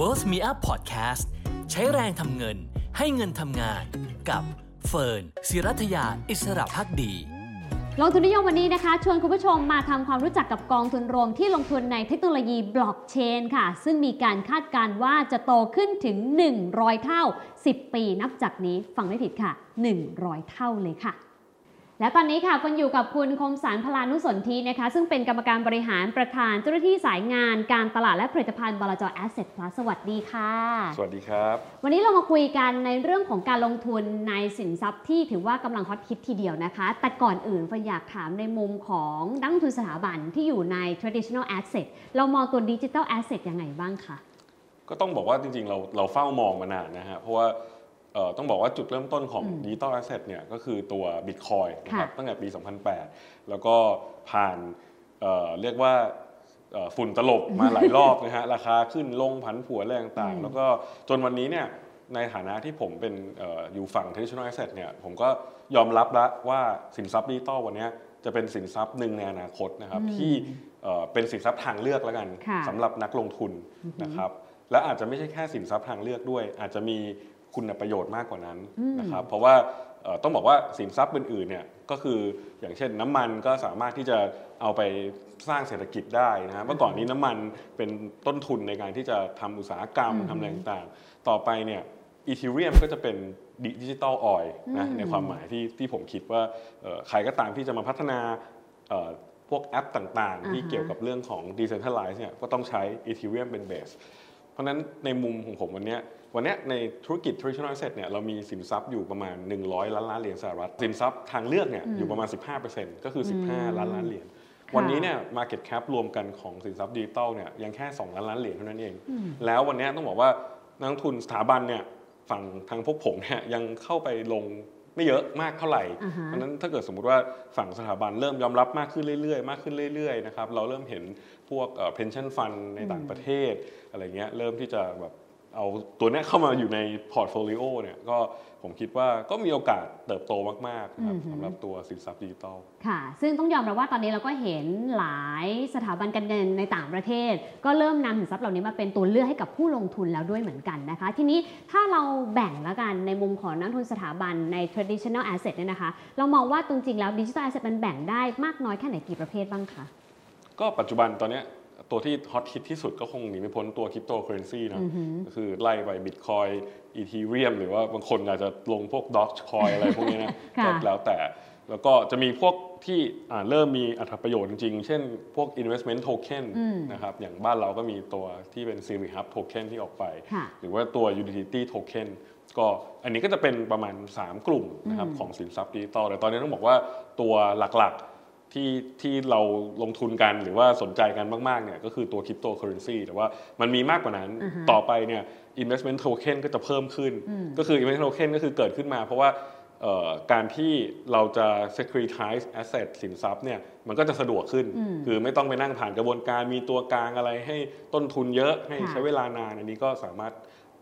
Worth Me Up Podcast ใช้แรงทำเงินให้เงินทำงาน กับเฟิร์นศิรัทยาอิสระพักดี ลงทุนนิยมวันนี้นะคะ ชวนคุณผู้ชมมาทำความรู้จักกับกองทุนรวมที่ลงทุนในเทคโนโลยีบล็อกเชนค่ะ ซึ่งมีการคาดการณ์ว่าจะโตขึ้นถึง 100 เท่า 10 ปีนับจากนี้ฟังไม่ผิดค่ะ 100 เท่าเลยค่ะ และตอนนี้ค่ะคุณอยู่กับคุณคมสารพลานุสนธินะคะ ซึ่งเป็นกรรมการบริหารประธานเจ้าหน้าที่สายงานการตลาดและผลิตภัณฑ์บลจ Asset Plus สวัสดีค่ะ สวัสดีครับ วันนี้เรามาคุยกันในเรื่องของการลงทุนในสินทรัพย์ที่ถือว่ากำลังฮอตฮิตทีเดียวนะคะ แต่ก่อนอื่นฟันอยากถามในมุมของนักลงทุนสถาบันที่อยู่ใน traditional asset เรามองตัว digital asset ยังไงบ้างคะก็ต้องบอกว่าจริงๆเราเราเฝ้ามองมานานนะฮะเพราะว่าเอ่อ ต้องบอกว่าจุดเริ่มต้นของอืม digital asset เนี่ยก็คือตัว Bitcoin นะครับค่ะตั้งแต่ปี 2008 แล้วก็ผ่านเอ่อเรียกว่าเอ่อฝุ่นตลบมาหลายรอบนะฮะราคาขึ้นลงผันผวนอะไรต่างอืมๆแล้วก็จนวันนี้เนี่ยในฐานะที่ผมเป็นเอ่ออยู่ฝั่ง traditional asset เนี่ยผมก็ยอมรับแล้วว่าสินทรัพย์ดิจิตอลวันเนี้ยจะเป็นสินทรัพย์หนึ่งในอนาคตนะครับที่เอ่อเป็นสินทรัพย์ทางเลือกแล้วกันค่ะสำหรับนักลงทุนนะครับและอาจจะไม่ใช่แค่สินทรัพย์ทางเลือกด้วย อาจจะมี คุณประโยชน์มากกว่านั้นนะครับเพราะว่าเอ่อต้องบอกว่าสินทรัพย์อื่นๆเนี่ยก็คืออย่างเช่นน้ำมันก็สามารถที่จะเอาไปสร้างเศรษฐกิจได้นะครับเมื่อก่อนนี้น้ำมันเป็นต้นทุนในการที่จะทำอุตสาหกรรมอืมทำอะไรต่างๆ ต่อไปเนี่ยอีเทเรียมก็จะเป็นดิจิตอลออยนะอืมในความหมายที่ที่ผมคิดว่าเอ่อใครก็ตามที่จะมาพัฒนาเอ่อพวกแอปต่างๆ ที่อ่าฮะเกี่ยวกับเรื่องของ Decentralize เนี่ยก็ต้องใช้ Ethereum เป็นเบส เพราะฉะนั้นในมุมของผมวันเนี้ย วันเนี้ยในธุรกิจ traditional asset เนี่ยเรามีสินทรัพย์อยู่ประมาณ 100 ล้านล้านเหรียญสหรัฐ สินทรัพย์ทางเลือกเนี่ยอืมอยู่ประมาณ 15%ก็คืออืม15 ล้านล้านเหรียญค่ะวันนี้เนี่ย market cap รวมกันของสินทรัพย์ดิจิตอลเนี่ยยังแค่ 2 ล้านล้านเหรียญเท่านั้นเองอืมแล้ววันเนี้ยต้องบอกว่านักลงทุนสถาบันเนี่ยฝั่งทางพวกผมเนี่ยยังเข้าไปลงไม่เยอะมากเท่าไหร่อ่าฮะเพราะฉะนั้นถ้าเกิดสมมุติว่าฝั่งสถาบันเริ่มยอมรับมากขึ้นเรื่อยๆ มากขึ้นเรื่อยๆนะครับเราเริ่มเห็นพวกเอ่อ pension fund ในต่างประเทศอะไรเงี้ยเริ่มที่จะแบบ เอาตัวเนี้ยเข้ามาอยู่ใน portfolio เนี่ยก็ผมคิดว่าก็มีโอกาสเติบโตมาก ๆ นะครับอือหือสำหรับตัวสินทรัพย์ดิจิตอลค่ะ ซึ่งต้องยอมรับว่าตอนนี้เราก็เห็นหลายสถาบันการเงินในต่างประเทศ ก็เริ่มนำสินทรัพย์เหล่านี้มาเป็นตัวเลือกให้กับผู้ลงทุนแล้วด้วยเหมือนกันนะคะ ทีนี้ถ้าเราแบ่งแล้วกันในมุมของนักลงทุนสถาบันใน traditional asset เนี่ยนะคะ เรามองว่าจริงๆแล้ว digital asset มันแบ่งได้มากน้อยแค่ไหนกี่ประเภทบ้างคะก็ปัจจุบันตอนเนี้ย ตัวที่ฮอตฮิตที่สุดก็คงหนีไม่พ้นตัวคริปโตเคอเรนซีนะอือหือก็คือไล่ไป Bitcoin Ethereum หรือว่าบางคนอาจจะลงพวก Dogecoin อะไรพวกนี้นะค่ะก็แล้วแต่ แล้วก็จะมีพวกที่อ่าเริ่มมีอรรถประโยชน์จริงๆเช่นพวก investment token อืมนะครับ อย่างบ้านเราก็มีตัวที่เป็น Siri Hub token ที่ออกไปค่ะหรือว่าตัว utility token ก็อันนี้ก็จะเป็นประมาณ 3 กลุ่มนะครับอืมของสินทรัพย์ดิจิตอลแต่ตอนนี้ต้องบอกว่าตัวหลักๆ ที่ที่เราลงทุนกันหรือว่าสนใจกันมากๆเนี่ยก็คือตัวคริปโตเคอเรนซีแต่ว่ามันมีมากกว่านั้นอ่าฮะต่อไปเนี่ย investment token ก็จะเพิ่มขึ้นอืมก็คือ investment token ก็คือเกิดขึ้นมา เพราะว่าเอ่อการที่เราจะ securitize asset สินทรัพย์เนี่ยมันก็จะสะดวกขึ้นอืมคือไม่ต้องไปนั่งผ่านกระบวนการมีตัวกลางอะไรให้ต้นทุนเยอะให้ค่ะใช้เวลานานอันนี้ก็สามารถ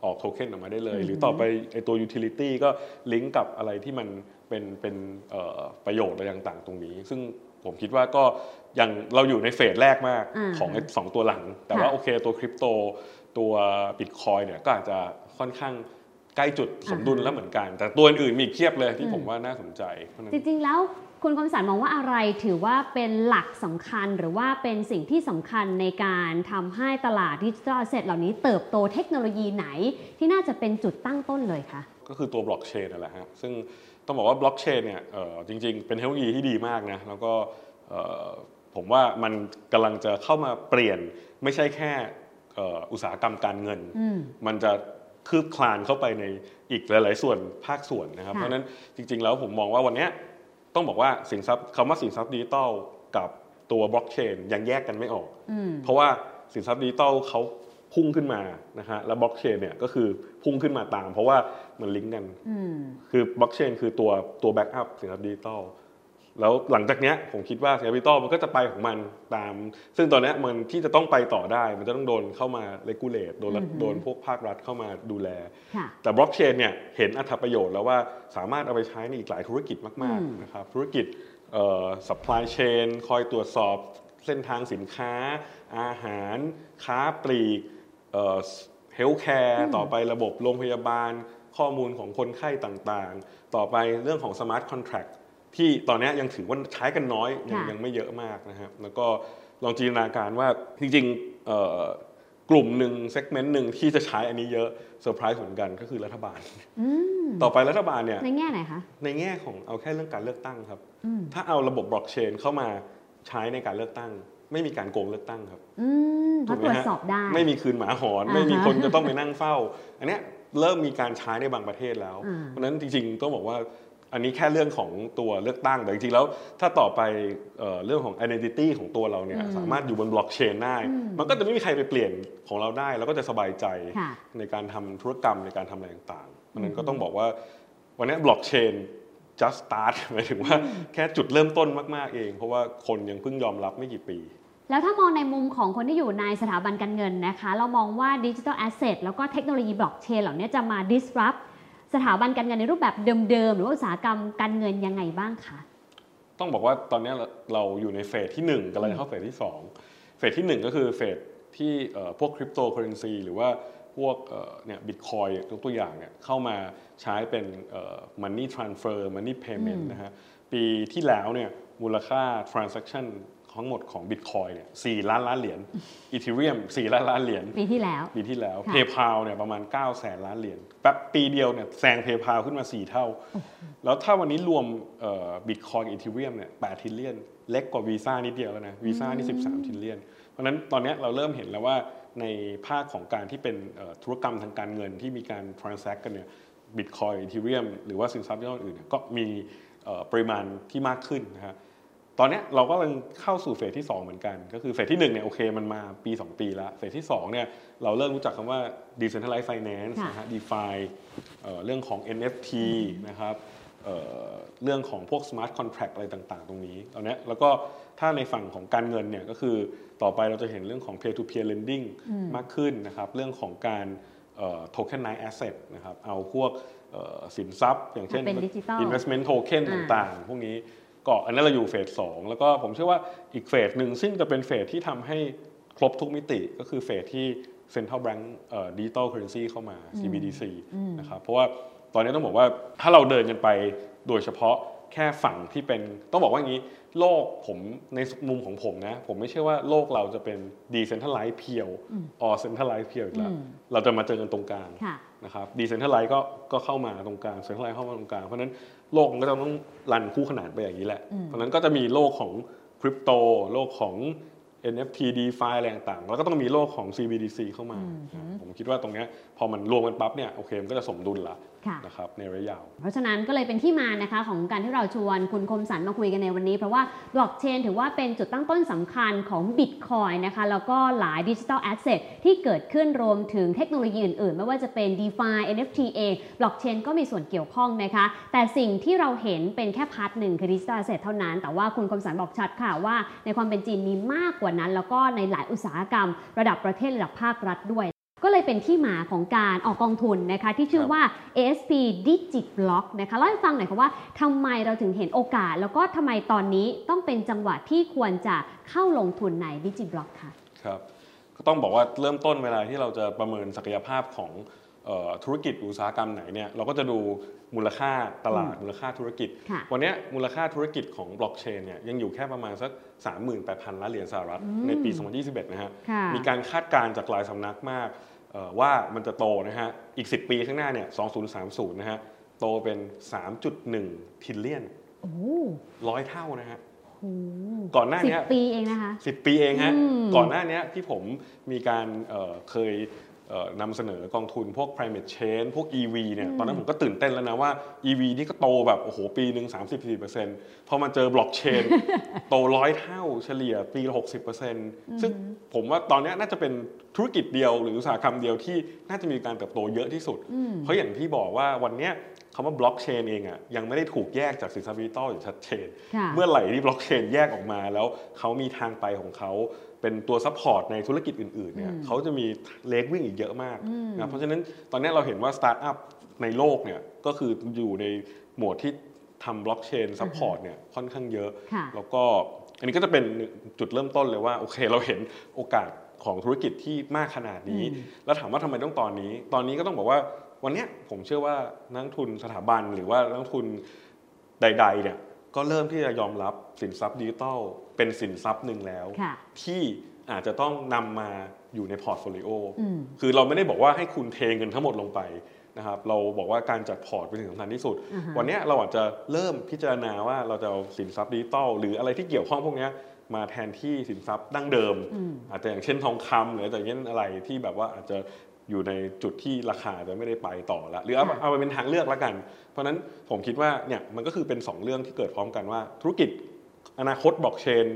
ออกโทเค็นออกมาได้เลยอือฮึหรือต่อไปไอตัว utility ก็ลิงก์กับอะไรที่มันเป็นเป็นเอ่อประโยชน์อะไรต่างๆ ตรงนี้ ซึ่ง ผมคิดว่าก็ยังเราอยู่ในเฟสแรกมากอ่าของไอ้สองตัวหลัง แต่ค่ะว่าโอเคตัวคริปโตตัวบิตคอยเนี่ยก็อาจจะค่อนข้างใกล้จุดสมดุลอ่าฮะแล้วเหมือนกัน แต่ตัวอื่นๆมีอีกเพียบเลยที่อืมผมว่าน่าสนใจเพราะฉะนั้นจริง ๆ แล้วคุณคมสันมองว่าอะไรถือว่าเป็นหลักสำคัญหรือว่าเป็นสิ่งที่สำคัญในการทำให้ตลาดดิจิทัลเซตเหล่านี้เติบโตเทคโนโลยีไหนที่น่าจะเป็นจุดตั้งต้นเลยคะก็คือตัวบล็อกเชนนั่นแหละฮะซึ่ง ต้องบอกว่าบล็อกเชนเนี่ยเอ่อจริงๆ เป็นเทคโนโลยีที่ดีมากนะแล้วก็เอ่อผมว่ามันกำลังจะเข้ามาเปลี่ยนไม่ใช่แค่เอ่ออุตสาหกรรมการเงินอืมมันจะคืบคลานเข้าไปในอีกหลาย ๆ ส่วนภาคส่วนนะครับค่ะเพราะฉะนั้นจริง ๆ แล้วผมมองว่าวันเนี้ยต้องบอกว่าสินทรัพย์คำว่าสินทรัพย์ดิจิตอลกับตัวบล็อกเชนยังแยกกันไม่ออกอืมเพราะว่าสินทรัพย์ดิจิตอลเขา พุ่งขึ้นมานะฮะแล้วบล็อกเชนเนี่ยก็คือพุ่งขึ้นมาตาม เพราะว่ามันลิงก์กันอืมคือบล็อกเชนคือตัวตัว backup สินทรัพย์ดิจิตอลแล้วหลังจากเนี้ยผมคิดว่าสินทรัพย์ดิจิตอลมันก็จะไปของมันตาม ซึ่งตอนเนี้ยมันที่จะต้องไปต่อได้ มันจะต้องโดนเข้ามา regulate โดนอือหือโดนพวกภาครัฐเข้ามาดูแลค่ะแต่บล็อกเชนเนี่ยเห็นอรรถประโยชน์แล้วว่าสามารถเอาไปใช้ในอีกหลายธุรกิจมากอืมๆนะครับธุรกิจเอ่อ supply chain คอยตรวจสอบเส้นทางสินค้า อาหาร ค้าปลีก เอ่อ healthcare ต่อไประบบโรงพยาบาล ข้อมูลของคนไข้ต่างๆ ต่อไปเรื่องของ smart contract ที่ตอนนี้ยังถือว่าใช้กันน้อยยังยังไม่เยอะมากนะครับ แล้วก็ลองจินตนาการว่าจริงๆกลุ่มหนึ่ง segment หนึ่งที่จะใช้อันนี้เยอะเซอร์ไพรส์เหมือนกันก็คือรัฐบาล ต่อไปรัฐบาลเนี่ยในแง่ไหนคะ ในแง่ของเอาแค่เรื่องการเลือกตั้งครับ ถ้าเอาระบบบล็อกเชนเข้ามาใช้ในการเลือกตั้ง ไม่มีการโกงเลือกตั้งครับถูกไหมฮะไม่มีคืนหมาหอน ไม่มีคนจะต้องไปนั่งเฝ้า อันนี้เริ่มมีการใช้ในบางประเทศแล้ว เพราะนั้นจริงๆต้องบอกว่าอันนี้แค่เรื่องของตัวเลือกตั้งแต่จริงๆแล้วถ้าต่อไปเรื่องของ identity ของตัวเราเนี่ยสามารถอยู่บนบล็อกเชนได้ มันก็จะไม่มีใครไปเปลี่ยนของเราได้ แล้วก็จะสบายใจในการทำธุรกรรมในการทำอะไรต่างๆเพราะนั้นก็ต้องบอกว่าวันนี้บล็อกเชน just start หมายถึงว่าแค่จุดเริ่มต้นมากๆเอง เพราะว่าคนยังเพิ่งยอมรับไม่กี่ปี แล้วถ้ามองในมุมของคนที่อยู่ในสถาบันการเงินนะคะ เรามองว่า digital asset แล้วก็เทคโนโลยีบล็อกเชนเหล่านี้จะมา disrupt สถาบันการเงินในรูปแบบเดิมๆ หรือว่าอุตสาหกรรมการเงินยังไงบ้างคะ ต้องบอกว่าตอนนี้เราอยู่ในเฟสที่ 1กำลังเข้าเฟสที่ 2 เฟสที่ 1 ก็คือเฟสที่พวกคริปโตเคอเรนซีหรือว่าพวกเนี่ยบิตคอยน์ยกตัวอย่างเนี่ยเข้ามาใช้เป็น money transfer money payment นะฮะ ปีที่แล้วเนี่ยมูลค่า transaction ทั้งหมดของบิตคอยน์เนี่ยสี่ล้านล้านเหรียญ Ethereum สี่ล้านล้านเหรียญปีที่แล้ว ปีที่แล้ว PayPal เนี่ยประมาณ9แสนล้านเหรียญแป๊บปีเดียวเนี่ยแซง PayPal ขึ้นมา 4 เท่า แล้วถ้าวันนี้รวมบิตคอยน์ Ethereum เนี่ยแปด trillion เล็กกว่าวีซ่านิดเดียวแล้วนะวีซ่านี่13 trillion เพราะนั้นตอนนี้เราเริ่มเห็นแล้วว่าในภาคของการที่เป็นธุรกรรมทางการเงินที่มีการ transact กันเนี่ยบิตคอยอีเทเรียมหรือว่าสินทรัพย์ย่อยอื่นก็มีปริมาณที่มากขึ้นนะฮะ ตอนนี้เราก็กำลังเข้าสู่เฟสที่ 2 เหมือนกัน ก็คือเฟสที่1เนี่ยโอเคมันมาปี 2 ปีแล้ว เฟสที่2เนี่ยเราเริ่มรู้จักคำว่า decentralized finance นะฮะ DeFi เรื่องของ NFT นะครับเรื่องของพวก smart contract อะไรต่าง ๆ ตรงนี้ตอนนี้แล้วก็ถ้าในฝั่งของการเงินเนี่ยก็คือต่อไปเราจะเห็นเรื่องของ peer to peer lending มากขึ้นนะครับเรื่องของการ tokenize asset นะครับเอาพวกสินทรัพย์ อย่างเช่น investment token ต่างๆ พวกนี้ ก็อันนั้นเราอยู่เฟสสองแล้วก็ผมเชื่อว่าอีกเฟสหนึ่งซึ่งจะเป็นเฟสที่ทำให้ครบทุกมิติก็คือเฟสที่ Central Bank Digital Currency เข้ามา CBDC นะครับเพราะว่าตอนนี้ต้องบอกว่าถ้าเราเดินกันไปโดยเฉพาะแค่ฝั่งที่เป็นต้องบอกว่าอย่างนี้ โลกผมในมุมของผมนะ ผมไม่เชื่อว่าโลกเราจะเป็น decentralized เพียว or centralized เพียวอีกแล้วเราจะมาเจอกันตรงกลางนะครับ decentralized ก็ก็เข้ามาตรงกลาง centralized เข้ามาตรงกลาง เพราะนั้น โลกมันก็จะต้องรันคู่ขนานไปอย่างนี้แหละ เพราะนั้นก็จะมีโลกของคริปโตโลกของ NFT DeFi อะไรต่างๆ แล้วก็ต้องมีโลกของ CBDC เข้ามา ผมคิดว่าตรงนี้พอมันรวมกันปั๊บเนี่ยโอเคมันก็จะสมดุลละนะครับในระยะยาว เพราะฉะนั้นก็เลยเป็นที่มานะคะของการที่เราชวนคุณคมสันมาคุยกันในวันนี้ เพราะว่าบล็อกเชนถือว่าเป็นจุดตั้งต้นสำคัญของบิตคอยน์นะคะแล้วก็หลาย digital asset ที่เกิดขึ้นรวมถึงเทคโนโลยีอื่นๆ ไม่ว่าจะเป็น d e f i NFT เองบล็อกเชนก็มีส่วนเกี่ยวข้องนะคะ แต่สิ่งที่เราเห็นเป็นแค่ part หนึ่งคือ digital asset เท่านั้น แต่ว่าคุณคมสันบอกชัดค่ะว่า ในความเป็นจริงมีมากกว่านั้น แล้วก็ในหลายอุตสาหกรรม ระดับประเทศระดับภาครัฐด้วย ก็เลยเป็นที่มาของการออกกองทุนนะคะที่ชื่อว่า ASP Digit Block นะคะเล่าให้ฟังหน่อยค่ะว่าทำไมเราถึงเห็นโอกาส แล้วก็ทำไมตอนนี้ต้องเป็นจังหวะที่ควรจะเข้าลงทุนใน Digit Block ค่ะครับก็ต้องบอกว่าเริ่มต้นเวลาที่เราจะประเมินศักยภาพของธุรกิจอุตสาหกรรมไหนเนี่ยเราก็จะดู มูลค่าตลาดมูลค่าธุรกิจ วันนี้มูลค่าธุรกิจของบล็อกเชนเนี่ยยังอยู่แค่ประมาณสัก 38,000 ล้านเหรียญสหรัฐในปี 2021 นะฮะ มีการคาดการณ์จากหลายสำนักมากว่ามันจะโตนะฮะ อีก 10 ปีข้างหน้าเนี่ย 2030 นะฮะ โตเป็น 3.1 ทิลเลียนร้อยเท่านะฮะก่อนหน้านี้สิปีเองนะคะสิปีเองฮะก่อนหน้านี้ที่ผมมีการเคย นำเสนอกองทุนพวก climate change พวก EV เนี่ยตอนนั้นผมก็ตื่นเต้นแล้วนะว่า EV นี่ก็โตแบบโอ้โหปีหนึ่ง30-40%พอมาเจอบล็อกเชนโตร้อยเท่าเฉลี่ยปีละ60%ซึ่งผมว่าตอนนี้น่าจะเป็นธุรกิจเดียวหรืออุตสาหกรรมเดียวที่น่าจะมีการเติบโตเยอะที่สุด เพราะอย่างที่บอกว่าวันนี้ คำว่าบล็อกเชนเองอะยังไม่ได้ถูกแยกจากสินทรัพย์ดิจิตอลอย่างชัดเจน เมื่อไหร่ที่บล็อกเชนแยกออกมาแล้วเขามีทางไปของเขาเป็นตัว support ในธุรกิจอื่นๆเนี่ยเขาจะมี leg วิ่งอีกเยอะมากนะเพราะฉะนั้นตอนนี้เราเห็นว่าสตาร์ทอัพในโลกเนี่ยก็คืออยู่ในโหมดที่ทำบล็อกเชน support เนี่ยค่อนข้างเยอะ แล้วก็อันนี้ก็จะเป็นจุดเริ่มต้นเลยว่า โอเคเราเห็นโอกาสของธุรกิจที่มากขนาดนี้ แล้วถามว่าทำไมต้องตอนนี้ ตอนนี้ก็ต้องบอกว่า วันเนี้ยผมเชื่อว่านักลงทุนสถาบันหรือว่านักลงทุนใดๆเนี่ยก็เริ่มที่จะยอมรับสินทรัพย์ดิจิทัลเป็นสินทรัพย์หนึ่งแล้วค่ะที่อาจจะต้องนำมาอยู่ในพอร์ตโฟลิโออืมคือเราไม่ได้บอกว่าให้คุณเทเงินทั้งหมดลงไปนะครับเราบอกว่าการจัดพอร์ตเป็นสิ่งสำคัญที่สุดอ่าฮะวันเนี้ยเราอาจจะเริ่มพิจารณาว่าเราจะเอาสินทรัพย์ดิจิตอลหรืออะไรที่เกี่ยวข้องพวกเนี้ยมาแทนที่สินทรัพย์ดั้งเดิมอืมอาจจะอย่างเช่นทองคำหรืออาจจะอย่างเช่นอะไรที่แบบว่าอาจจะ อยู่ในจุดที่ราคาจะไม่ได้ไปต่อละหรือเอาค่ะเอาไปเป็นทางเลือกแล้วกัน เพราะฉะนั้นผมคิดว่าเนี่ยมันก็คือเป็นสองเรื่องที่เกิดพร้อมกันว่า ธุรกิจอนาคตบล็อกเชน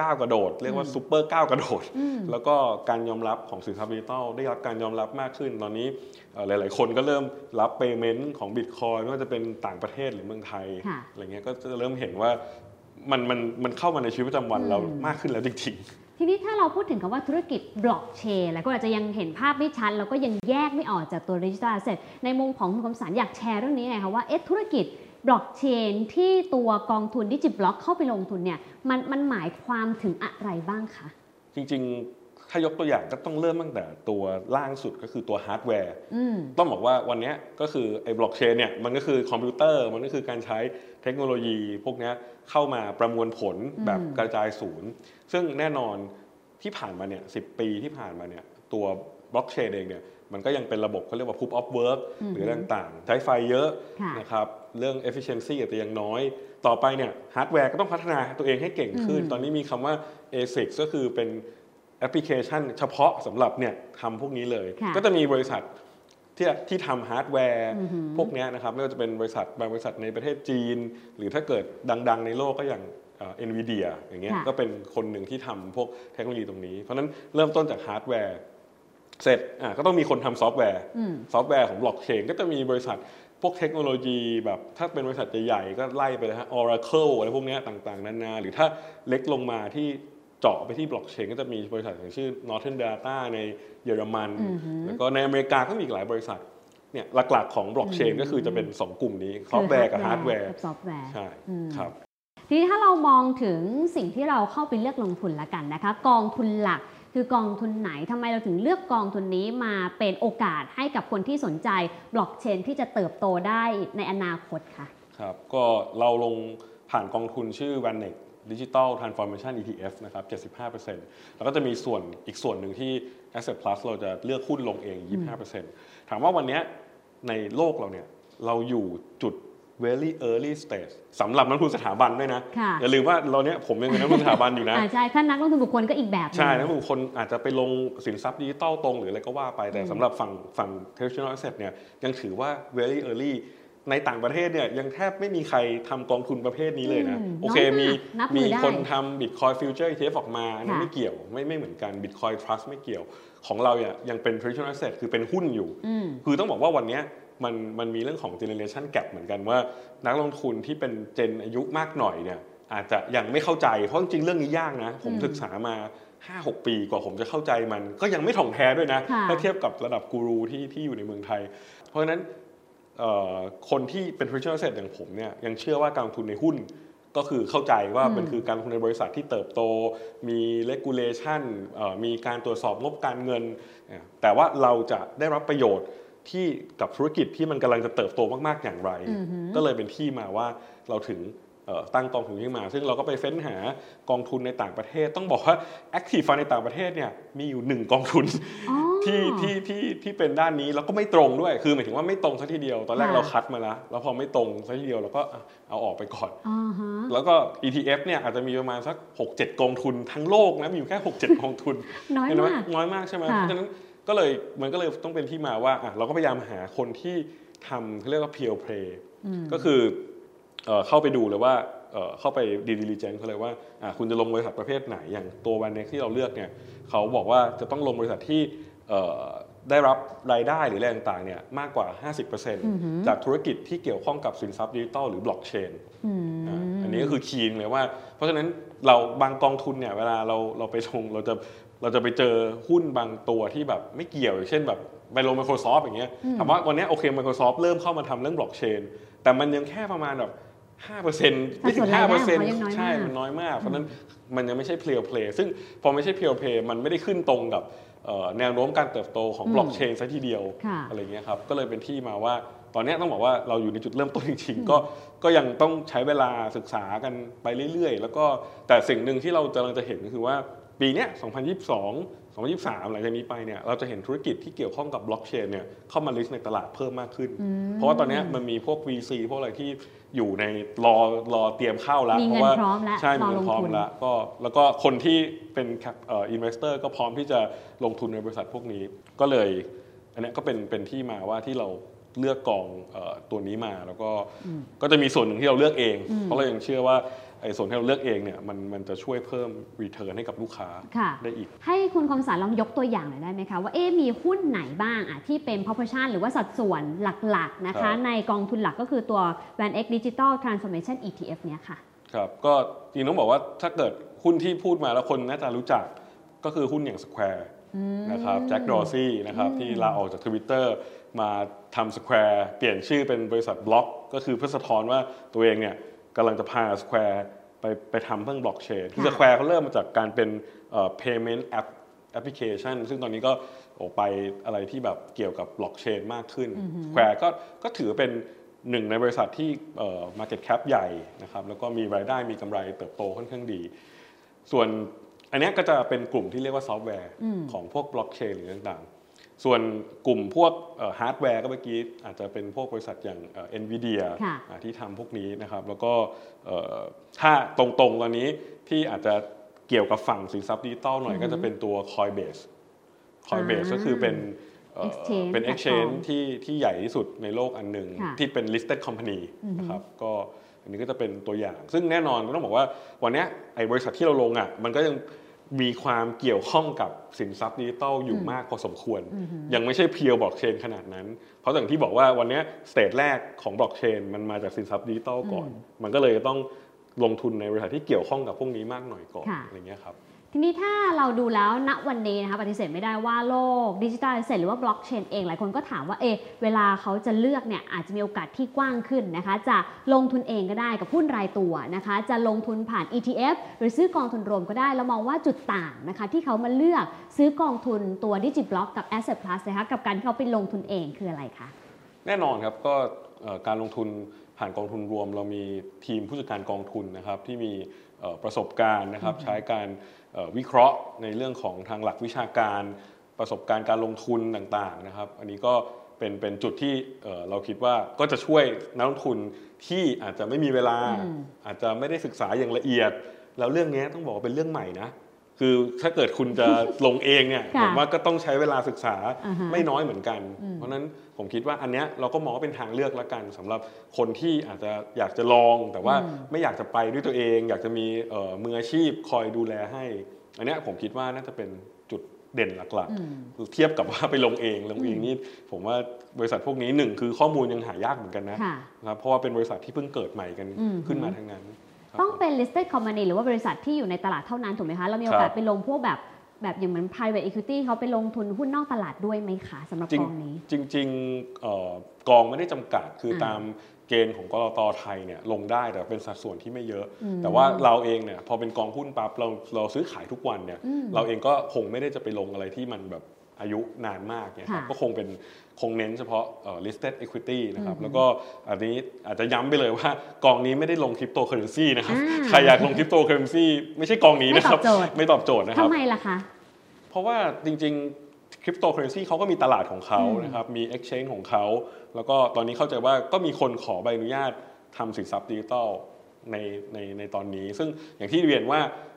ก้าวกระโดด เรียกว่าซูเปอร์ก้าวกระโดดอืมแล้วก็การยอมรับของสินทรัพย์ดิจิทัลได้รับการยอมรับมากขึ้น ตอนนี้เอ่อหลาย ๆ คนก็เริ่มรับ payment ของบิตคอยน์ไม่ว่าจะเป็นต่างประเทศหรือเมืองไทยค่ะอะไรเงี้ยก็จะเริ่มเห็นว่ามันมันมันเข้ามาในชีวิตประจำวันอืมเรามากขึ้นแล้วจริง ทีนี้ถ้าเราพูดถึงคำว่าธุรกิจบล็อกเชนแล้วก็อาจจะยังเห็นภาพไม่ชัดแล้วก็ยังแยกไม่ออกจากตัว digital asset ในมุมของคุณคมสันอยากแชร์เรื่องนี้ยังไงคะว่าเอ๊ะธุรกิจบล็อกเชนที่ตัวกองทุน DIGIBLOC เข้าไปลงทุนเนี่ยมันมันหมายความถึงอะไรบ้างคะจริงๆ ถ้ายกตัวอย่างก็ต้องเริ่มตั้งแต่ตัวล่างสุดก็คือตัวฮาร์ดแวร์อืมต้องบอกว่าวันเนี้ยก็คือไอ้บล็อกเชนเนี่ยมันก็คือคอมพิวเตอร์ มันก็คือการใช้เทคโนโลยีพวกเนี้ยเข้ามาประมวลผลแบบอืมกระจายศูนย์ ซึ่งแน่นอนที่ผ่านมาเนี่ยสิบปีที่ผ่านมาเนี่ยตัวบล็อกเชนเองเนี่ยมันก็ยังเป็นระบบเขาเรียกว่า proof of work อืมหรืออะไรต่างๆ ใช้ไฟเยอะค่ะนะครับเรื่อง efficiency อาจจะยังน้อย ต่อไปเนี่ยฮาร์ดแวร์ก็ต้องพัฒนาตัวเองให้เก่งขึ้นอืมตอนนี้มีคำว่า ASIC ก็คือเป็น แอปพลิเคชันเฉพาะสำหรับเนี่ยทำพวกนี้เลยค่ะก็จะมีบริษัทที่ที่ทำฮาร์ดแวร์อือหือพวกเนี้ยนะครับไม่ว่าจะเป็นบริษัทบางบริษัทในประเทศจีน หรือถ้าเกิดดัง ๆ ในโลกก็อย่าง Nvidia อย่างเงี้ยค่ะก็เป็นคนหนึ่งที่ทำพวกเทคโนโลยีตรงนี้ เพราะฉะนั้นเริ่มต้นจากฮาร์ดแวร์เสร็จอะก็ต้องมีคนทำซอฟต์แวร์อืมซอฟต์แวร์ของบล็อกเชนก็จะมีบริษัทพวกเทคโนโลยีแบบถ้าเป็นบริษัทใหญ่ๆก็ไล่ไปเลยฮะ Oracle อะไรพวกเนี้ยต่างๆ นานา หรือถ้าเล็กลงมาที่ เจาะไปที่บล็อกเชนก็จะมีบริษัทอย่างชื่อ Northern Data ในเยอรมันอือหือแล้วก็ในอเมริกาก็มีอีกหลายบริษัทเนี่ยหลักๆของบล็อกเชนอืมก็คือจะเป็น 2 กลุ่มนี้ซอฟต์แวร์กับฮาร์ดแวร์กับซอฟต์แวร์ใช่อืมครับทีนี้ถ้าเรามองถึงสิ่งที่เราเข้าไปเลือกลงทุนละกันนะคะ กองทุนหลักคือกองทุนไหนทำไมเราถึงเลือกกองทุนนี้มาเป็นโอกาสให้กับคนที่สนใจบล็อกเชนที่จะเติบโตได้ในอนาคตค่ะครับก็เราลงผ่านกองทุนชื่อ Vanex Digital Transformation ETF นะครับ 75%แล้วก็จะมีส่วนอีกส่วนหนึ่งที่ Asset Plus เราจะเลือกหุ้นลงเอง 25%ถามว่าวันเนี้ยในโลกเราเนี่ยเราอยู่จุด very early stage สำหรับนักลงทุนสถาบันด้วยนะค่ะอย่าลืมว่าเราเนี้ยผมยังเป็นนักลงทุนสถาบันอยู่นะอ่าใช่ ถ้านักลงทุนบุคคลก็อีกแบบหนึ่งใช่ นักลงทุนคนอาจจะไปลงสินทรัพย์ดิจิตอลตรงหรืออะไรก็ว่าไป แต่สำหรับฝั่งฝั่ง traditional asset เนี่ยยังถือว่า very early ในต่างประเทศเนี่ยยังแทบไม่มีใครทำกองทุนประเภทนี้เลยนะอืมโอเคน้อยมีมากนับมืมีอได้คนทำ Bitcoin Future ETF ออกมาอันนั้นค่ะไม่เกี่ยวไม่ไม่เหมือนกัน Bitcoin Trust ไม่เกี่ยว ของเราเนี่ยยังเป็น traditional asset คือเป็นหุ้นอยู่อืมคือต้องบอกว่าวันเนี้ยมันมันมีเรื่องของ generation gap เหมือนกันว่า นักลงทุนที่เป็นเจนอายุมากหน่อยเนี่ยอาจจะยังไม่เข้าใจเพราะจริงๆเรื่องนี้ยากนะ ผมอืมศึกษามา5-6ปีกว่าผมจะเข้าใจมัน ก็ยังไม่ถ่องแท้ด้วยนะค่ะถ้าเทียบกับระดับกูรูที่ที่อยู่ในเมืองไทย เพราะฉะนั้นเอ่อ คนที่เป็น traditional asset อย่างผมเนี่ยยังเชื่อว่าการลงทุนในหุ้นก็คือเข้าใจว่าอืมมันคือการลงทุนในบริษัทที่เติบโต มี regulation เอ่อมีการตรวจสอบงบการเงินเนี่ยแต่ว่าเราจะได้รับประโยชน์ที่กับธุรกิจที่มันกำลังจะเติบโตมาก ๆ อย่างไรอือหือก็เลยเป็นที่มาว่าเราถึงเอ่อ ตั้งกองทุนขึ้นมา ซึ่งเราก็ไปเฟ้นหากองทุนในต่างประเทศ ต้องบอกว่า Active Fund ในต่างประเทศเนี่ยมีอยู่หนึ่งกองทุนอ๋อที่ที่ที่ที่เป็นด้านนี้แล้วก็ไม่ตรงด้วย คือหมายถึงว่าไม่ตรงสัทีเดียว ตอนแรกค่ะเราคัดมาแล้ว แล้วพอไม่ตรงสัทีเดียวเราก็อะเอาออกไปก่อนอ่าฮะแล้วก็ ETF เนี่ยอาจจะมีประมาณสัก 6-7 กองทุนทั้งโลกนะมีอยู่แค่ 6-7 กองทุน น้อยเห็นไหมมากน้อยมากใช่ไหมค่ะเพราะฉะนั้นก็เลยมันก็เลยต้องเป็นที่มาว่าอะเราก็พยายามหาคนที่ทำเขาเรียกว่า peer play อืมก็คือ เอ่อเข้าไปดูเลยว่าเอ่อเข้าไปดีดิลิเจนเขาเลยว่าอะคุณจะลงบริษัทประเภทไหน อย่างตัววันเน็กที่เราเลือกเนี่ยเขาบอกว่าจะต้องลงบริษัทที่เอ่อได้รับรายได้หรืออะไรต่างๆเนี่ยมากกว่าอหือ50%จากธุรกิจที่เกี่ยวข้องกับสินทรัพย์ดิจิทัลหรือบล็อกเชนอืมอะอันนี้ก็คือ key เลยว่า เพราะฉะนั้นเราบางกองทุนเนี่ยเวลาเราเราไปลงเราจะเราจะไปเจอหุ้นบางตัวที่แบบไม่เกี่ยวอย่างเช่นแบบไปลง Microsoft อย่างเงี้ยอืมถามว่าวันนี้โอเค Microsoft เริ่มเข้ามาทำเรื่องบล็อกเชนแต่มันยังแค่ประมาณแบบ ห้าเปอร์เซ็นต์ไม่ถึงห้าเปอร์เซ็นต์สัดส่วนรายได้ของเขายังน้อยมากใช่มันน้อยมาก เพราะฉะนั้นมันยังไม่ใช่ pure play ซึ่งพอไม่ใช่ pure play มันไม่ได้ขึ้นตรงกับเอ่อแนวโน้มการเติบโตของอืมบล็อกเชนซะทีเดียวค่ะอะไรเงี้ยครับก็เลยเป็นที่มาว่าตอนเนี้ยต้องบอกว่าเราอยู่ในจุดเริ่มต้นจริงๆก็ก็ยังต้องใช้เวลาศึกษากันไปเรื่อยๆ แล้วก็แต่สิ่งหนึ่งที่เรากำลังจะเห็นก็คือว่า ปีเนี้ย2022 2023 หลังจากนี้ไปเนี่ยเราจะเห็นธุรกิจที่เกี่ยวข้องกับบล็อกเชนเนี่ยเข้ามาลิสต์ในตลาดเพิ่มมากขึ้น เพราะว่าตอนเนี้ยมันมีพวก VC พวกอะไรที่อยู่ในรอรอเตรียมเข้าแล้วมีเพเงินราะว่าพร้อมแล้วใช่รมีอเงิลนงพร้อมทุนแล้วก็แล้วก็คนที่เป็นเอ่อินเวสเตอร์ก็พร้อมที่จะลงทุนในบริษัทพวกนี้ ก็เลยอันเนี้ยก็เป็นเป็นที่มาว่าที่เราเลือกกองเอ่อตัวนี้มาแล้วก็ก็จะมีส่วนหนึ่งที่เราเลือกเอง เพราะเรายังเชื่อว่าไอ้ ส่วนที่เราเลือกเองเนี่ยมันมันจะช่วยเพิ่มรีเทิร์นให้กับลูกค้าค่ะได้อีก ให้คุณคมสารลองยกตัวอย่างหน่อยได้ไหมคะ ว่าเอ๊ะมีหุ้นไหนบ้างอะที่เป็น proportion หรือว่าสัดส่วนหลักๆนะครัคะบในกองทุนหลักก็คือตัว Van X Digital Transformation ETF เนี่ยค่ะครับก็จริงต้องบอกว่าถ้าเกิดหุ้นที่พูดมาแล้วคนน่าจะรู้จักก็คือหุ้นอย่าง Square นะครับแจ็คดอร์ซี่นะครับที่ลาออกจาก Twitter มาทำ Square เปลี่ยนชื่อเป็นบริษัทบล็อก ก็คือเพื่อสะท้อนว่าตัวเองเนี่ย กำลังจะพา Square ไปไปทำเรื่องบล็อกเชนคือค่ะ Square เขาเริ่มมาจากการเป็นเอ่อ payment app application ซึ่งตอนนี้ก็โอไปอะไรที่แบบเกี่ยวกับบล็อกเชนมากขึ้น Square ก็ก็ถือเป็นหนึ่งในบริษัทที่เอ่อ market cap ใหญ่นะครับแล้วก็มีรายได้มีกำไรเติบโตค่อนข้างดี ส่วนอันเนี้ยก็จะเป็นกลุ่มที่เรียกว่าซอฟต์แวร์ของพวกบล็อกเชนหรือต่างๆ ส่วนกลุ่มพวกฮาร์ดแวร์ก็เมื่อกี้อาจจะเป็นพวกบริษัทอย่าง Nvidia ค่ะที่ทำพวกนี้นะครับ แล้วก็เอ่อถ้าตรงๆตอนนี้ที่อาจจะเกี่ยวกับฝั่งสินทรัพย์ดิจิตอลหน่อยก็จะเป็นตัว Coinbase Coinbase ก็คือเป็นเอ่อ Exchange เป็น exchange platform ที่ที่ใหญ่ที่สุดในโลกอันหนึ่งค่ะที่เป็น listed company นะครับก็อันนี้ก็จะเป็นตัวอย่าง ซึ่งแน่นอนต้องบอกว่าวันเนี้ยไอ้บริษัทที่เราลงอะมันก็ยัง มีความเกี่ยวข้องกับสินทรัพย์ดิจิตอลอยู่มากพอสมควร ยังไม่ใช่ pure บล็อกเชนขนาดนั้น เพราะอย่างที่บอกว่าวันเนี้ย stage แรกของบล็อกเชนมันมาจากสินทรัพย์ดิจิตอลก่อน มันก็เลยต้องลงทุนในบริษัทที่เกี่ยวข้องกับพวกนี้มากหน่อยก่อนค่ะอะไรเงี้ยครับ ทีนี้ถ้าเราดูแล้วณวันนี้นะคะปฏิเสธไม่ได้ว่าโลกดิจิทัลเสร็จหรือว่าบล็อกเชนเองหลายคนก็ถามว่าเอเวลาเขาจะเลือกเนี่ยอาจจะมีโอกาสที่กว้างขึ้นนะคะ จะลงทุนเองก็ได้กับหุ้นรายตัวนะคะ จะลงทุนผ่าน ETF หรือซื้อกองทุนรวมก็ได้เรามองว่าจุดต่างนะคะ ที่เขามาเลือกซื้อกองทุนตัวดิจิบล็อกกับ Asset Plus นะคะกับการที่เขาไปลงทุนเองคืออะไรคะแน่นอนครับก็การลงทุนผ่านกองทุนรวม เรามีทีมผู้จัดการกองทุนนะครับที่มี ประสบการณ์นะครับ ใช้การเอ่อวิเคราะห์ในเรื่องของทางหลักวิชาการประสบการณ์การลงทุนต่างๆนะครับ อันนี้ก็เป็นเป็นจุดที่เอ่อเราคิดว่าก็จะช่วยนักลงทุนที่อาจจะไม่มีเวลาอืมอาจจะไม่ได้ศึกษาอย่างละเอียด แล้วเรื่องนี้ต้องบอกว่าเป็นเรื่องใหม่นะ คือถ้าเกิดคุณจะลงเองเนี่ยค่ะผมว่าก็ต้องใช้เวลาศึกษาอ่าฮะไม่น้อยเหมือนกัน เพราะฉะนั้นผมคิดว่าอันเนี้ยเราก็มองว่าเป็นทางเลือกละกันสำหรับคนที่อาจจะอยากจะลอง แต่ว่าไม่อยากจะไปด้วยตัวเอง อยากจะมีเอ่อมืออาชีพคอยดูแลให้ อันเนี้ยผมคิดว่าน่าจะเป็นจุดเด่นหลักๆคือเทียบกับว่าไปลงเองลงเองนี่ผมว่าบริษัทพวกนี้หนึ่งคือข้อมูลยังหายากเหมือนกันนะค่ะนะครับเพราะว่าเป็นบริษัทที่เพิ่งเกิดใหม่กันอืมขึ้นมาทั้งนั้นครับ ต้องเป็น listed company หรือว่าบริษัทที่อยู่ในตลาดเท่านั้นถูกไหมคะ เรามีโอกาสครับไปลงพวกแบบแบบอย่างเหมือน private equity เขาไปลงทุนหุ้นนอกตลาดด้วยไหมคะสำหรับจริกงองนี้ จริงๆเอ่อกองไม่ได้จำกัดคืออมตามเกณฑ์ของกลตไทยเนี่ยลงได้แต่เป็นสัดส่วนที่ไม่เยอะ แต่ว่าเราเองเนี่ยพอเป็นกองหุ้นปั๊บเราเราซื้อขายทุกวันเนี่ยเราเองก็คงไม่ได้จะไปลงอะไรที่มันแบบอายุนานมากเนี่ยครับค่ะก็คงเป็น คงเน้นเฉพาะเอ่อ listed equity นะครับ แล้วก็อันนี้อาจจะย้ำไปเลยว่ากองนี้ไม่ได้ลงคริปโตเคอเรนซีนะครับอ่าใครอยากลงคริปโตเคอเรนซีไม่ใช่กองนี้นะครับไม่ตอบโจทย์ไม่ตอบโจทย์นะครับทำไมล่ะคะ เพราะว่าจริงๆคริปโตเคอเรนซีเขาก็มีตลาดของเขานะครับ มี Exchange ของเขา แล้วก็ตอนนี้เข้าใจว่าก็มีคนขอใบอนุญาตทำสินทรัพย์ดิจิทัลในในในตอนนี้ ซึ่งอย่างที่เรียนว่าเอ่อ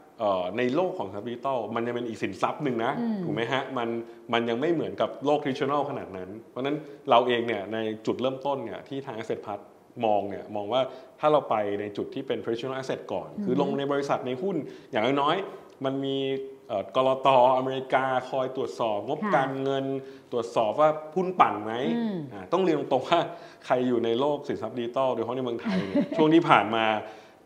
ในโลกของสินทรัพย์ดิจิทัลมันยังเป็นอีกสินทรัพย์หนึ่งนะถูกไหมฮะมันมันยังไม่เหมือนกับโลกทริชแนลขนาดนั้น เพราะฉะนั้นเราเองเนี่ยในจุดเริ่มต้นเนี่ยที่ทาง Asset Plus มองเนี่ยมองว่าถ้าเราไปในจุดที่เป็น traditional asset ก่อน คือลงในบริษัทในหุ้นอย่างน้อยๆมันมีเอ่อกรตอเมริกาคอยตรวจสอบงบค่ะการเงิน ตรวจสอบว่าหุ้นปั่นไหมอืมอ่าต้องเรียนตรงๆว่าใครอยู่ในโลกสินทรัพย์ดิจิตอลโดยเฉพาะในเมืองไทยเนี่ยช่วงที่ผ่านมา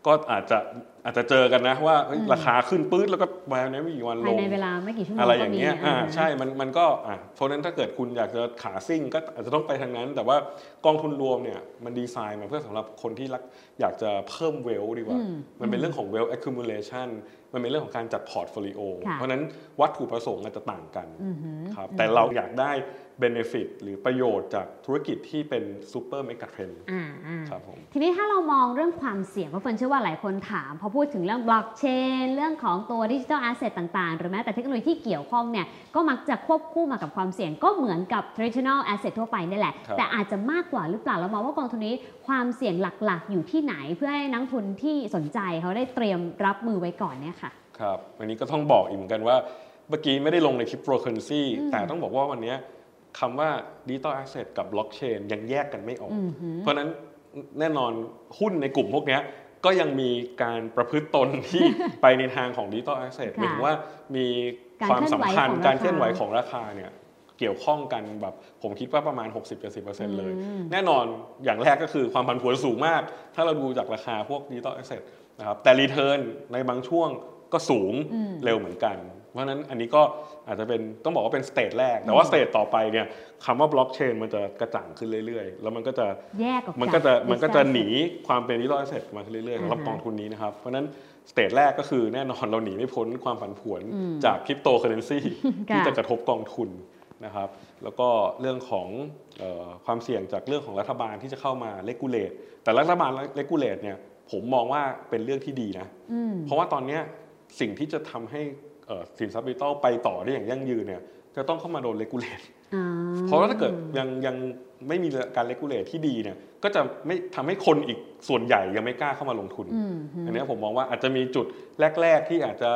ก็อาจจะ อาจจะเจอกันนะว่าเฮ้ยราคาขึ้นปื๊ดแล้วก็มาในไม่กี่วันลภายงในเวลาไม่กี่ชั่วโมงอะไรอก็ย่างมีเงี้ยอ่าอ่าใช่มันมันก็อะเพราะฉะนั้นถ้าเกิดคุณอยากจะขาซิ่งก็อาจจะต้องไปทางนั้น แต่ว่ากองทุนรวมเนี่ยมันดีไซน์มาเพื่อสำหรับคนที่รักอยากจะเพิ่ม wealth ดีกว่า มันเป็นเรื่องของ wealth accumulation มันเป็นเรื่องของการจัด portfolio ค่ะเพราะฉะนั้นวัตถุประสงค์อาจจะต่างกันอือหือครับ แต่เราอยากได้ benefit หรือประโยชน์จากธุรกิจที่เป็น super mega trend อ่าอ่าครับผม ทีนี้ถ้าเรามองเรื่องความเสี่ยงเพราะเฟิร์นเชื่อว่าหลายคนถาม พอพูดถึงเรื่องบล็อกเชน เรื่องของตัว digital asset ต่างๆ หรือแม้แต่เทคโนโลยีที่เกี่ยวข้องเนี่ย ก็มักจะควบคู่มากับความเสี่ยง ก็เหมือนกับ traditional asset ทั่วไปนี่แหละครับแต่อาจจะมากกว่าหรือเปล่า เรามองว่ากองทุนนี้ความเสี่ยงหลักๆ อยู่ที่ไหนเพื่อให้นักทุนที่สนใจเขาได้เตรียมรับมือไว้ก่อนเนี่ยค่ะครับอันนี้ก็ต้องบอกอีกเหมือนกันว่าเมื่อกี้ไม่ได้ลงในคลิป cryptocurrency แต่ต้องบอกว่าวันเนี้ยคำว่า digital asset กับ blockchain ยังแยกกันไม่ออกอือหือเพราะฉะนั้นแน่นอนหุ้นในกลุ่มพวกเนี้ยก็ยังมีการประพฤติตนที่ไปในทางของ digital asset หมายถึงว่ามีความสัมพันธ์กาการรเคเคลื่ลื่ออนนไหไหววของราคาเนี่ย เกี่ยวข้องกันแบบผมคิดว่าประมาณ 60-70%เลยอืมแน่นอนอย่างแรกก็คือความผันผวนสูงมาก ถ้าเราดูจากราคาพวก digital asset นะครับแต่ return ในบางช่วงก็สูงอืมเร็วเหมือนกัน เพราะฉะนั้นอันนี้ก็อาจจะเป็นต้องบอกว่าเป็น stage แรก แต่ว่า stage ต่อไปเนี่ยคำว่าบล็อกเชนมันจะกระจ่างขึ้นเรื่อยๆ แล้วมันก็จะแยกออกจาก digital asset มันก็จะหนีความเป็น digital asset มาเรื่อยๆสำหรับอ่าฮะกองทุนนี้นะครับ เพราะฉะนั้น stage แรกก็คือแน่นอนเราหนีไม่พ้นความผันผวนอืมจากคริปโตเคอเรนซีที่ค่ะจะกระทบกองทุน นะครับ แล้วก็เรื่องของเอ่อความเสี่ยงจากเรื่องของรัฐบาลที่จะเข้ามา regulate แต่รัฐบาล regulate เนี่ยผมมองว่าเป็นเรื่องที่ดีนะ เพราะว่าตอนนี้สิ่งที่จะทำให้สินทรัพย์ดิจิตอลไปต่อได้อย่างยั่งยืนเนี่ยจะต้องเข้ามาโดน regulate เพราะว่าถ้าเกิดยังยังไม่มีการเลกูเลตที่ดีเนี่ยก็จะไม่ทำให้คนอีกส่วนใหญ่ยังไม่กล้าเข้ามาลงทุน อันนี้ผมมองว่าอาจจะมีจุดแรก ๆ ที่อาจจะ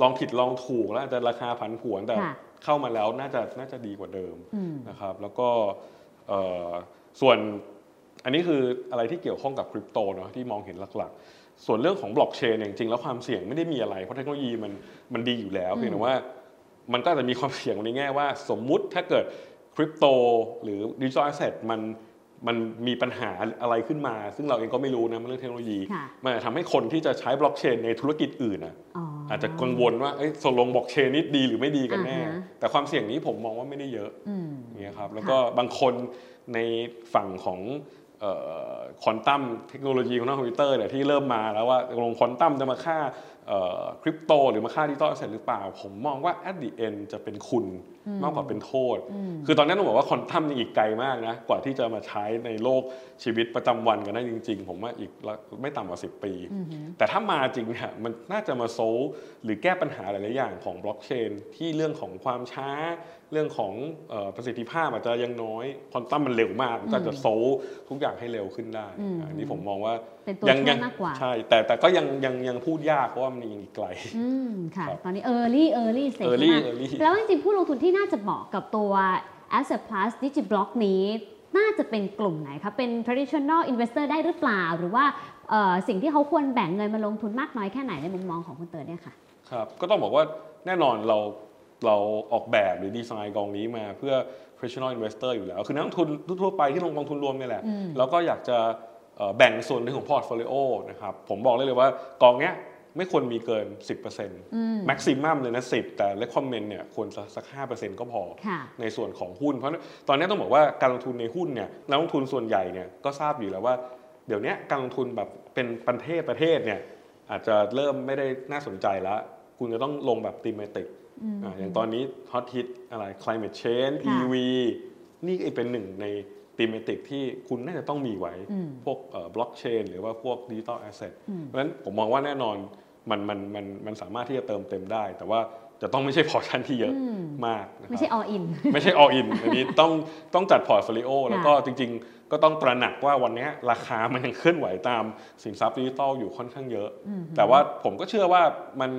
ลองผิดลองถูกแล้วอาจจะราคาผันผวนแต่ เข้ามาแล้วน่าจะน่าจะดีกว่าเดิมอืมนะครับ แล้วก็เอ่อส่วนอันนี้คืออะไรที่เกี่ยวข้องกับคริปโตเนาะที่มองเห็นหลักๆ ส่วนเรื่องของบล็อกเชนเนี่ยจริงๆแล้วความเสี่ยงไม่ได้มีอะไร เพราะเทคโนโลยีมันมันดีอยู่แล้วอืมเพียงแต่ว่ามันก็อาจจะมีความเสี่ยงในแง่ว่า สมมุติถ้าเกิดคริปโตหรือ digital asset มันมันมีปัญหาอะไรขึ้นมา ซึ่งเราเองก็ไม่รู้นะมันเรื่องเทคโนโลยีค่ะมันอาจจะทำให้คนที่จะใช้บล็อกเชนในธุรกิจอื่นอะ อ๋ออาจจะกังวลว่าเอ้ยตกลงบล็อกเชนนี่ดีหรือไม่ดีกันแน่อ่าฮะแต่ความเสี่ยงนี้ผมมองว่าไม่ได้เยอะอืมอย่างเงี้ยครับแล้วก็บางคนในฝั่งของควอนตัมเทคโนโลยีของนักคอมพิวเตอร์เนี่ยที่เริ่มมาแล้วว่าตกลงควอนตัมจะมาฆ่าคริปโตหรือมาฆ่า digital asset หรือเปล่า ผมมองว่า at the end จะเป็นคุณ มากกว่าเป็นโทษ คือตอนนี้ต้องบอกว่าควอนตัมยังอีกไกลมากนะ กว่าที่จะมาใช้ในโลกชีวิตประจำวันกันได้จริง ๆ ผมว่าอีกละไม่ต่ำกว่า 10 ปี แต่ถ้ามาจริงเนี่ยมันน่าจะมา solve หรือแก้ปัญหาหลาย ๆ อย่างของบล็อกเชนที่เรื่องของความช้า เรื่องของเออประสิทธิภาพอาจจะยังน้อยควอนตัมมันเร็วมากมันก็จะ solve ทุกอย่างให้เร็วขึ้นได้อืมอันนี้ผมมองว่าเป็นตัวยังช่วยยังมากกว่าใช่ แต่แต่ก็ยังยังยังพูดยากเพราะว่ามันยังอีกไกลอืมค่ะครับตอนนี้ early early stage early มาก early แล้วจริงๆผู้ลงทุนที่น่าจะเหมาะกับตัว asset plus digiblock นี้น่าจะเป็นกลุ่มไหนคะเป็น traditional investor ได้หรือเปล่า หรือว่าเอ่อสิ่งที่เขาควรแบ่งเงินมาลงทุนมากน้อยแค่ไหนในมุมมองของคุณเต๋อเนี่ยค่ะครับก็ต้องบอกว่าแน่นอนเรา เราออกแบบหรือดีไซน์กองนี้มาเพื่อ professional investor อยู่แล้ว คือนักลงทุนทั่วๆไปที่ลงกองทุนรวมนี่แหละอืมแล้วก็อยากจะเอ่อแบ่งส่วนหนึ่งของ portfolio นะครับ ผมบอกได้เลยว่ากองเนี้ยไม่ควรมีเกิน 10% maximum เลยนะ 10 แต่ recommend เนี่ยควรจะสัก 5%ก็พอค่ะในส่วนของหุ้น เพราะตอนนี้ต้องบอกว่าการลงทุนในหุ้นเนี่ยนักลงทุนส่วนใหญ่เนี่ยก็ทราบอยู่แล้วว่า เดี๋ยวนี้การลงทุนแบบเป็นประเทศประเทศเนี่ยอาจจะเริ่มไม่ได้น่าสนใจแล้ว คุณจะต้องลงแบบตีมติกอ่าอย่างตอนนี้ฮอตฮิตอะไร climate change ค่ะ EV นี่ก็เป็นหนึ่งใน thematic ที่คุณน่าจะต้องมีไว้อืมพวกบล็อกเชนหรือว่าพวก digital asset อืมเพราะฉะนั้นผมมองว่าแน่นอนมันมันมันมันสามารถที่จะเติมเต็มได้ แต่ว่าจะต้องไม่ใช่ portion ที่เยอะอืมมากนะครับไม่ใช่ all in ไม่ใช่ all in อันนี้ต้องต้องจัด portfolio แล้วก็จริง ๆ ก็ต้องตระหนักว่าวันนี้ราคามันยังเคลื่อนไหวตามสินทรัพย์ดิจิตอลอยู่ค่อนข้างเยอะ แต่ว่าผมก็เชื่อว่ามัน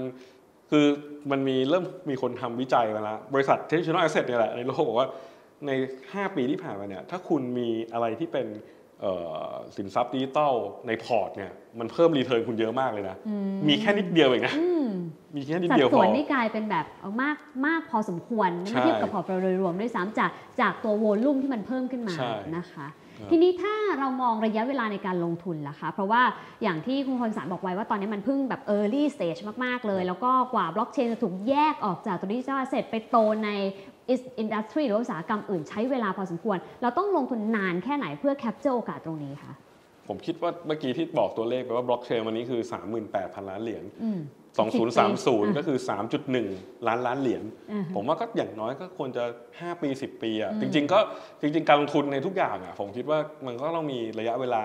คือมันมีเริ่มมีคนทำวิจัยมาแล้ว บริษัท traditional asset เนี่ยแหละในโลกบอกว่าใน 5 ปีที่ผ่านมาเนี่ยถ้าคุณมีอะไรที่เป็นเอ่อสินทรัพย์ดิจิตอลในพอร์ตเนี่ยมันเพิ่ม return คุณเยอะมากเลยนะ มีแค่นิดเดียวเองนะอืมมีแค่นิดสัดเดียวพส่อวนนี่กลายเป็นแบบเอามากมากพอสมควรใช่เมื่อเทียบกับพอร์ตโดยรวมด้วยซ้ำจากจากตัว volume ที่มันเพิ่มขึ้นมาใช่นะคะ ทีนี้ถ้าเรามองระยะเวลาในการลงทุนล่ะคะ เพราะว่าอย่างที่คุณพลสารบอกไว้ว่าตอนนี้มันเพิ่งแบบ early stage มาก ๆ เลย แล้วก็กว่าบล็อกเชนจะถูกแยกออกจากตัว digital asset ไปโตใน industry หรืออุตสาหกรรมอื่นใช้เวลาพอสมควร เราต้องลงทุนนานแค่ไหนเพื่อ capture โอกาสตรงนี้คะผมคิดว่าเมื่อกี้ที่บอกตัวเลขไปว่าบล็อกเชนวันนี้คือ 38,000 ล้านเหรียญอืม 2030 ก็คือ 3.1 ล้านล้านเหรียญอ่าฮะผมว่าก็อย่างน้อยก็ควรจะ 5 ปี 10 ปีอะจริง ๆ ก็จริง ๆ การลงทุนในทุกอย่างอะผมคิดว่ามันก็ต้องมีระยะเวลา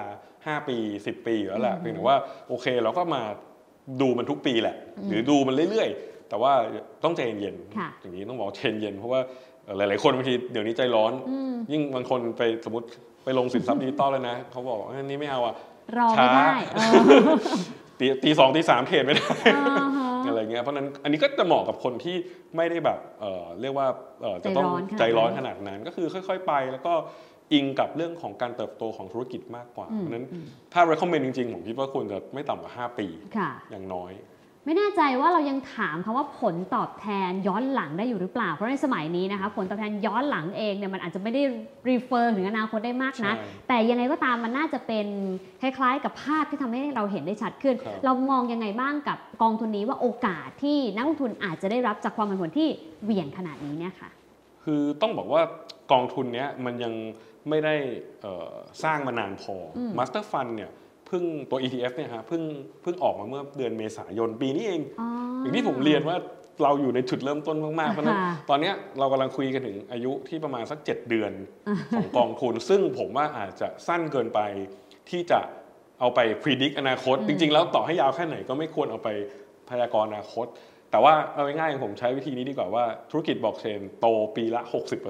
5 ปี 10 ปีอยู่แล้วแหละเพียงแต่ว่าโอเคเราก็มาดูมันทุกปีแหละ หรือดูมันเรื่อยๆ แต่ว่าต้องใจเย็นค่ะๆอย่างนี้ต้องบอกใจเย็นๆเพราะว่าเอ่อหลาย ๆ คนบางทีเดี๋ยวนี้ใจร้อนอืมยิ่งบางคนไปสมมติไปลงสินทรัพย์ดิจิตอลเลยนะเขาบอกว่าอันนี้ไม่เอาอะรอไม่ได้ช้าเออ ตีตีสองตีสามเทรดไม่ได้อ่าฮะอะไรเงี้ยเพราะฉะนั้นอันนี้ก็จะเหมาะกับคนที่ไม่ได้แบบเอ่อเรียกว่าเอ่อจะต้องใจร้อนใจขนาดนั้นร้อนขนาดนั้นก็คือค่อย ๆ ไปแล้วก็อิงกับเรื่องของการเติบโตของธุรกิจมากกว่าอืมเพราะฉะนั้นถ้า recommend จริงๆผมคิดว่าควรจะไม่ต่ำกว่า 5 ปีค่ะอย่างน้อย ไม่แน่ใจว่าเรายังถามคำว่าผลตอบแทนย้อนหลังได้อยู่หรือเปล่า เพราะในสมัยนี้นะคะผลตอบแทนย้อนหลังเองเนี่ยมันอาจจะไม่ได้รีเฟอร์ถึงอนาคตได้มากนะใช่แต่ยังไงก็ตามมันน่าจะเป็นคล้ายๆ กับภาพที่ทำให้เราเห็นได้ชัดขึ้นครับเรามองยังไงบ้างกับกองทุนนี้ว่าโอกาสที่นักลงทุนอาจจะได้รับจากความผันผวนที่เหวี่ยงขนาดนี้เนี่ยค่ะคือต้องบอกว่ากองทุนเนี้ยมันยังไม่ได้เอ่อสร้างมานานพออม Master Fund เนี่ยเพิ่งตัว ETF เนี่ยฮะเพิ่งเพิ่งออกมาเมื่อเดือนเมษายนปีนี้เองอ๋ออย่างที่ผมเรียนว่าเราอยู่ในจุดเริ่มต้นมากๆ เพราะฉะนั้นค่ะตอนเนี้ยเรากำลังคุยกันถึงอายุที่ประมาณสัก 7 เดือนของกองทุน ซึ่งผมว่าอาจจะสั้นเกินไปที่จะเอาไปพิจิตรอนาคต จริง ๆ แล้วต่อให้ยาวแค่ไหนก็ไม่ควรเอาไปพยากรณ์อนาคต แต่ว่าเอาง่ายๆผมใช้วิธีนี้ดีกว่าว่าธุรกิจบล็อกเชนโตปีละ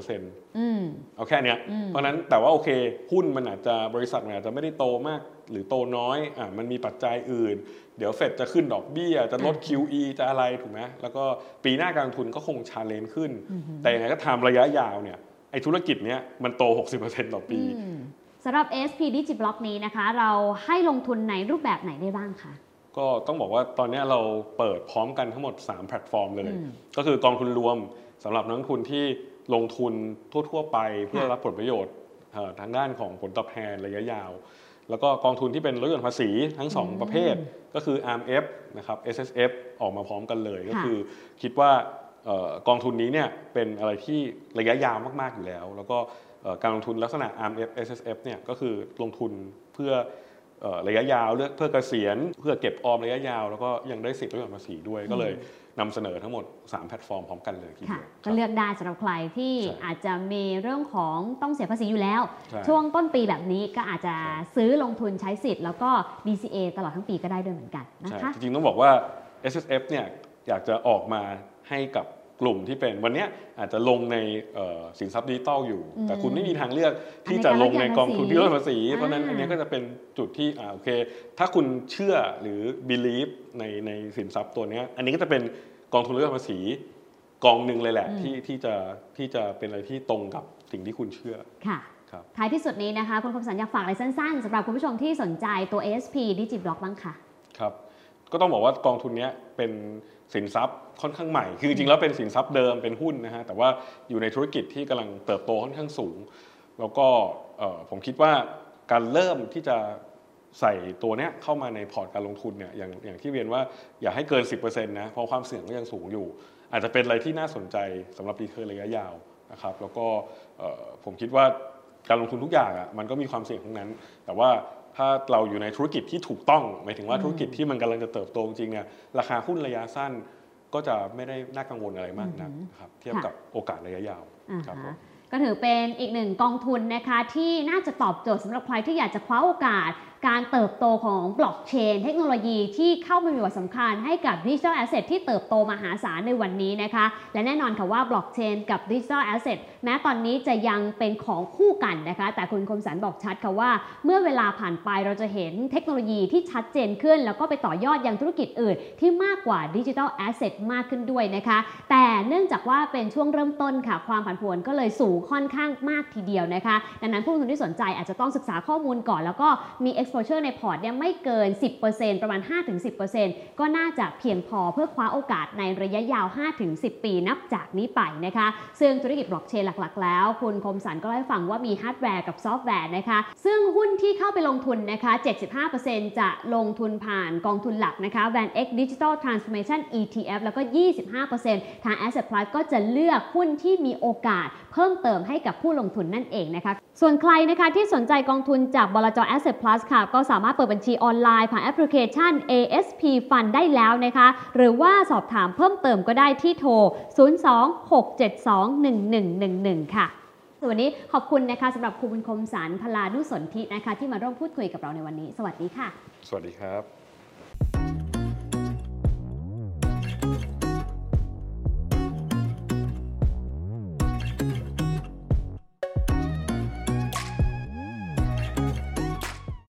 60%อืมเอาแค่เนี้ยอืมเพราะฉะนั้นแต่ว่าโอเคหุ้นมันอาจจะบริษัทมันอาจจะไม่ได้โตมาก หรือโตน้อยอะมันมีปัจจัยอื่น เดี๋ยวเฟดจะขึ้นดอกเบี้ย จะลด QE จะอะไรถูกไหมแล้วก็ปีหน้าการลงทุนก็คง challenge ขึ้น แต่ยังไงก็ทำระยะยาวเนี่ยไอ้ธุรกิจเนี้ยมันโต 60%ต่อปีอืมสำหรับ SP Digiblock นี้นะคะ เราให้ลงทุนในรูปแบบไหนได้บ้างคะก็ต้องบอกว่าตอนเนี้ยเราเปิดพร้อมกันทั้งหมด 3 แพลตฟอร์มเลยอืมก็คือกองทุนรวมสำหรับนักลงทุนที่ลงทุนทั่ว ๆ ไปเพื่อค่ะรับผลประโยชน์เอ่อทางด้านของผลตอบแทนระยะยาว แล้วก็กองทุนที่เป็นลดหย่อนภาษีทั้ง 2 ประเภทก็คือ RMF นะครับ SSF ออกมาพร้อมกันเลย ก็คือคิดว่าเอ่อกองทุนนี้เนี่ยเป็นอะไรที่ระยะยาวมาก ๆ อยู่แล้ว แล้วก็เอ่อการลงทุนลักษณะ RMF SSF เนี่ยก็คือลงทุนเพื่อเอ่อระยะยาวเลือกเพื่อเกษียณ เพื่อเก็บออมระยะยาว แล้วก็ยังได้สิทธิ์ลดหย่อนภาษีด้วยก็เลย นำเสนอทั้งหมด 3 แพลตฟอร์มพร้อมกันเลยทีค่ะเดียวก็เลือกได้สำหรับใครที่ใช่อาจจะมีเรื่องของต้องเสียภาษีอยู่แล้วใช่ช่วงต้นปีแบบนี้ก็อาจจะใช่ซื้อลงทุนใช้สิทธิ์แล้วก็ DCA ตลอดทั้งปีก็ได้ด้วยเหมือนกันนะใช่คะจริงๆต้องบอกว่า S S F เนี่ยอยากจะออกมาให้กับ กลุ่มที่เป็นวันเนี้ยอาจจะลงในเอ่อสินทรัพย์ดิจิตอลอยู่อืมแต่คุณไม่มีทางเลือกที่จะลงในกองทุนที่ลดภาษี เพราะฉะนั้นอ่าอันเนี้ยก็จะเป็นจุดที่อ่าโอเค ถ้าคุณเชื่อหรือ believe ในในสินทรัพย์ตัวเนี้ยอันนี้ก็จะเป็นกองทุนลดหย่อนภาษีกองหนึ่งเลยแหละที่ที่จะที่จะเป็นอะไรที่ตรงกับสิ่งที่คุณเชื่อค่ะครับท้ายที่สุดนี้นะคะคุณคมสันอยากฝากอะไรสั้นๆสำหรับคุณผู้ชมที่สนใจตัว ASP Digiblock บ้างค่ะครับก็ต้องบอกว่ากองทุนเนี้ยเป็นสินทรัพย์ ค่อนข้างใหม่ คือจริงๆแล้วเป็นสินทรัพย์เดิมเป็นหุ้นนะฮะแต่ว่าอยู่ในธุรกิจที่กำลังเติบโตค่อนข้างสูง แล้วก็ผมคิดว่าการเริ่มที่จะใส่ตัวเนี้ยเข้ามาในพอร์ตการลงทุนเนี่ยอย่างอย่างที่เรียนว่าอย่าให้เกิน 10%นะเพราะความเสี่ยงก็ยังสูงอยู่ อาจจะเป็นอะไรที่น่าสนใจสำหรับรีเทิร์นระยะยาวนะครับแล้วก็ผมคิดว่าการลงทุนทุกอย่างอะมันก็มีความเสี่ยงทั้งนั้น แต่ว่าถ้าเราอยู่ในธุรกิจที่ถูกต้อง หมายถึงว่าธุรกิจที่มันกำลังจะเติบโตจริงเนี่ยราคาหุ้นระยะสั้น ก็จะไม่ได้น่ากังวลอะไรมากนักนะครับเทียบค่ะกับโอกาสระยะยาวอ่าฮะครับผฮะมก็ถือเป็นอีกหนึ่งกองทุนนะคะที่น่าจะตอบโจทย์สำหรับใครที่อยากจะคว้าโอกาส การเติบโตของบล็อกเชนเทคโนโลยีที่เข้ามามีบทสำคัญให้กับ digital asset ที่เติบโตมหาศาลในวันนี้นะคะ และแน่นอนค่ะว่าบล็อกเชนกับ digital assetแม้ตอนนี้จะยังเป็นของคู่กันนะคะ แต่คุณคมสันบอกชัดค่ะว่า เมื่อเวลาผ่านไปเราจะเห็นเทคโนโลยีที่ชัดเจนขึ้น แล้วก็ไปต่อยอดยังธุรกิจอื่น ที่มากกว่า digital asset มากขึ้นด้วยนะคะ แต่เนื่องจากว่าเป็นช่วงเริ่มต้นค่ะ ความผันผวนก็เลยสูงค่อนข้างมากทีเดียวนะคะ ดังนั้นผู้ลงทุนที่สนใจอาจจะต้องศึกษาข้อมูลก่อนแล้วก็มี exposure ในพอร์ตเนี่ยไม่เกิน 10%ประมาณ 5-10%ก็น่าจะเพียงพอเพื่อคว้าโอกาสในระยะยาว 5-10 ปีนับจากนี้ไปนะคะ ซึ่งธุรกิจบล็อกเชนหลักๆ แล้ว คุณคมสันก็เล่าให้ฟังว่ามีฮาร์ดแวร์กับซอฟต์แวร์นะคะ ซึ่งหุ้นที่เข้าไปลงทุนนะคะ 75%จะลงทุนผ่านกองทุนหลักนะคะ VanEck Digital Transformation ETF แล้วก็ 25%ทาง Asset Plus ก็จะเลือกหุ้นที่มีโอกาสเพิ่มเติมให้กับผู้ลงทุนนั่นเองนะคะ ส่วนใครนะคะที่สนใจกองทุนจากบลจ Asset Plus ค่ะ ก็สามารถเปิดบัญชีออนไลน์ผ่านแอปพลิเคชัน ASP Fund ได้แล้วนะคะ หรือว่าสอบถามเพิ่มเติมก็ได้ที่โทร 026721111 ค่ะส่วนวันนี้ขอบคุณนะคะสำหรับคุณคมสารพลานุสนธินะคะ ที่มาร่วมพูดคุยกับเราในวันนี้ สวัสดีค่ะ สวัสดีครับ